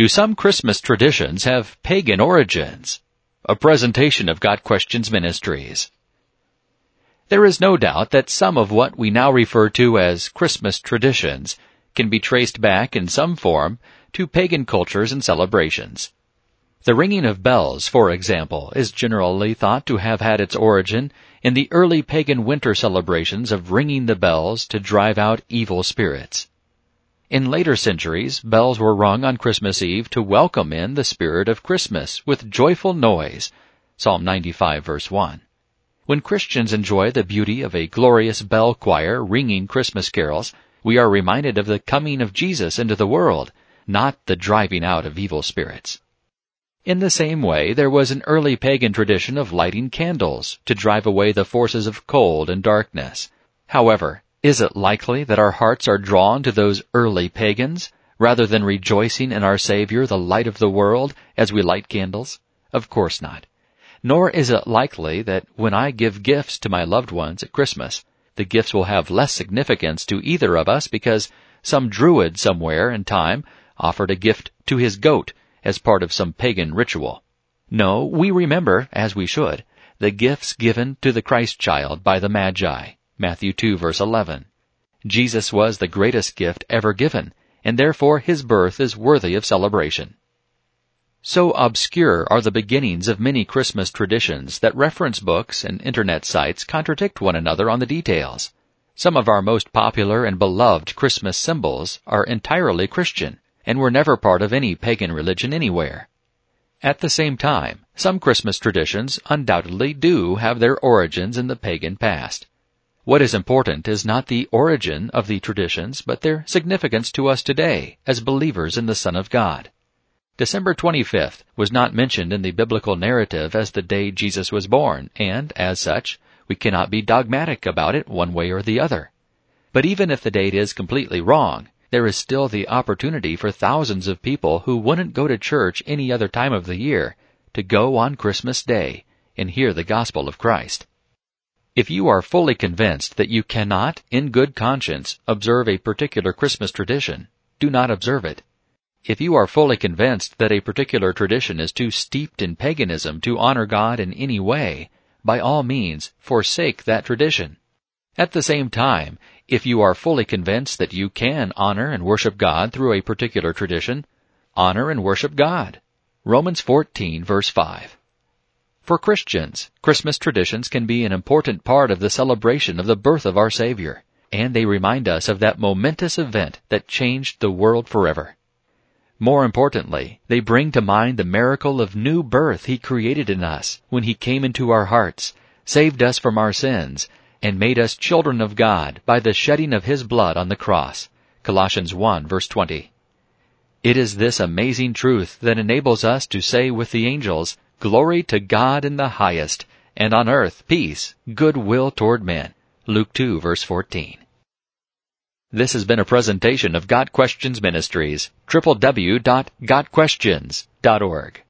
Do some Christmas traditions have pagan origins? A presentation of Got Questions Ministries. There is no doubt that some of what we now refer to as Christmas traditions can be traced back in some form to pagan cultures and celebrations. The ringing of bells, for example, is generally thought to have had its origin in the early pagan winter celebrations of ringing the bells to drive out evil spirits. In later centuries, bells were rung on Christmas Eve to welcome in the spirit of Christmas with joyful noise. Psalm 95 verse 1. When Christians enjoy the beauty of a glorious bell choir ringing Christmas carols, we are reminded of the coming of Jesus into the world, not the driving out of evil spirits. In the same way, there was an early pagan tradition of lighting candles to drive away the forces of cold and darkness. However, is it likely that our hearts are drawn to those early pagans, rather than rejoicing in our Savior, the light of the world, as we light candles? Of course not. Nor is it likely that when I give gifts to my loved ones at Christmas, the gifts will have less significance to either of us because some druid somewhere in time offered a gift to his goat as part of some pagan ritual. No, we remember, as we should, the gifts given to the Christ child by the Magi. Matthew 2 verse 11. Jesus was the greatest gift ever given, and therefore his birth is worthy of celebration. So obscure are the beginnings of many Christmas traditions that reference books and internet sites contradict one another on the details. Some of our most popular and beloved Christmas symbols are entirely Christian and were never part of any pagan religion anywhere. At the same time, some Christmas traditions undoubtedly do have their origins in the pagan past. What is important is not the origin of the traditions, but their significance to us today as believers in the Son of God. December 25th was not mentioned in the biblical narrative as the day Jesus was born, and, as such, we cannot be dogmatic about it one way or the other. But even if the date is completely wrong, there is still the opportunity for thousands of people who wouldn't go to church any other time of the year to go on Christmas Day and hear the gospel of Christ. If you are fully convinced that you cannot, in good conscience, observe a particular Christmas tradition, do not observe it. If you are fully convinced that a particular tradition is too steeped in paganism to honor God in any way, by all means forsake that tradition. At the same time, if you are fully convinced that you can honor and worship God through a particular tradition, honor and worship God. Romans 14 verse 5. For Christians, Christmas traditions can be an important part of the celebration of the birth of our Savior, and they remind us of that momentous event that changed the world forever. More importantly, they bring to mind the miracle of new birth He created in us when He came into our hearts, saved us from our sins, and made us children of God by the shedding of His blood on the cross. Colossians 1 verse 20. It is this amazing truth that enables us to say with the angels, Glory to God in the highest, and on earth peace, goodwill toward men. Luke 2 verse 14. This has been a presentation of Got Questions Ministries, www.gotquestions.org.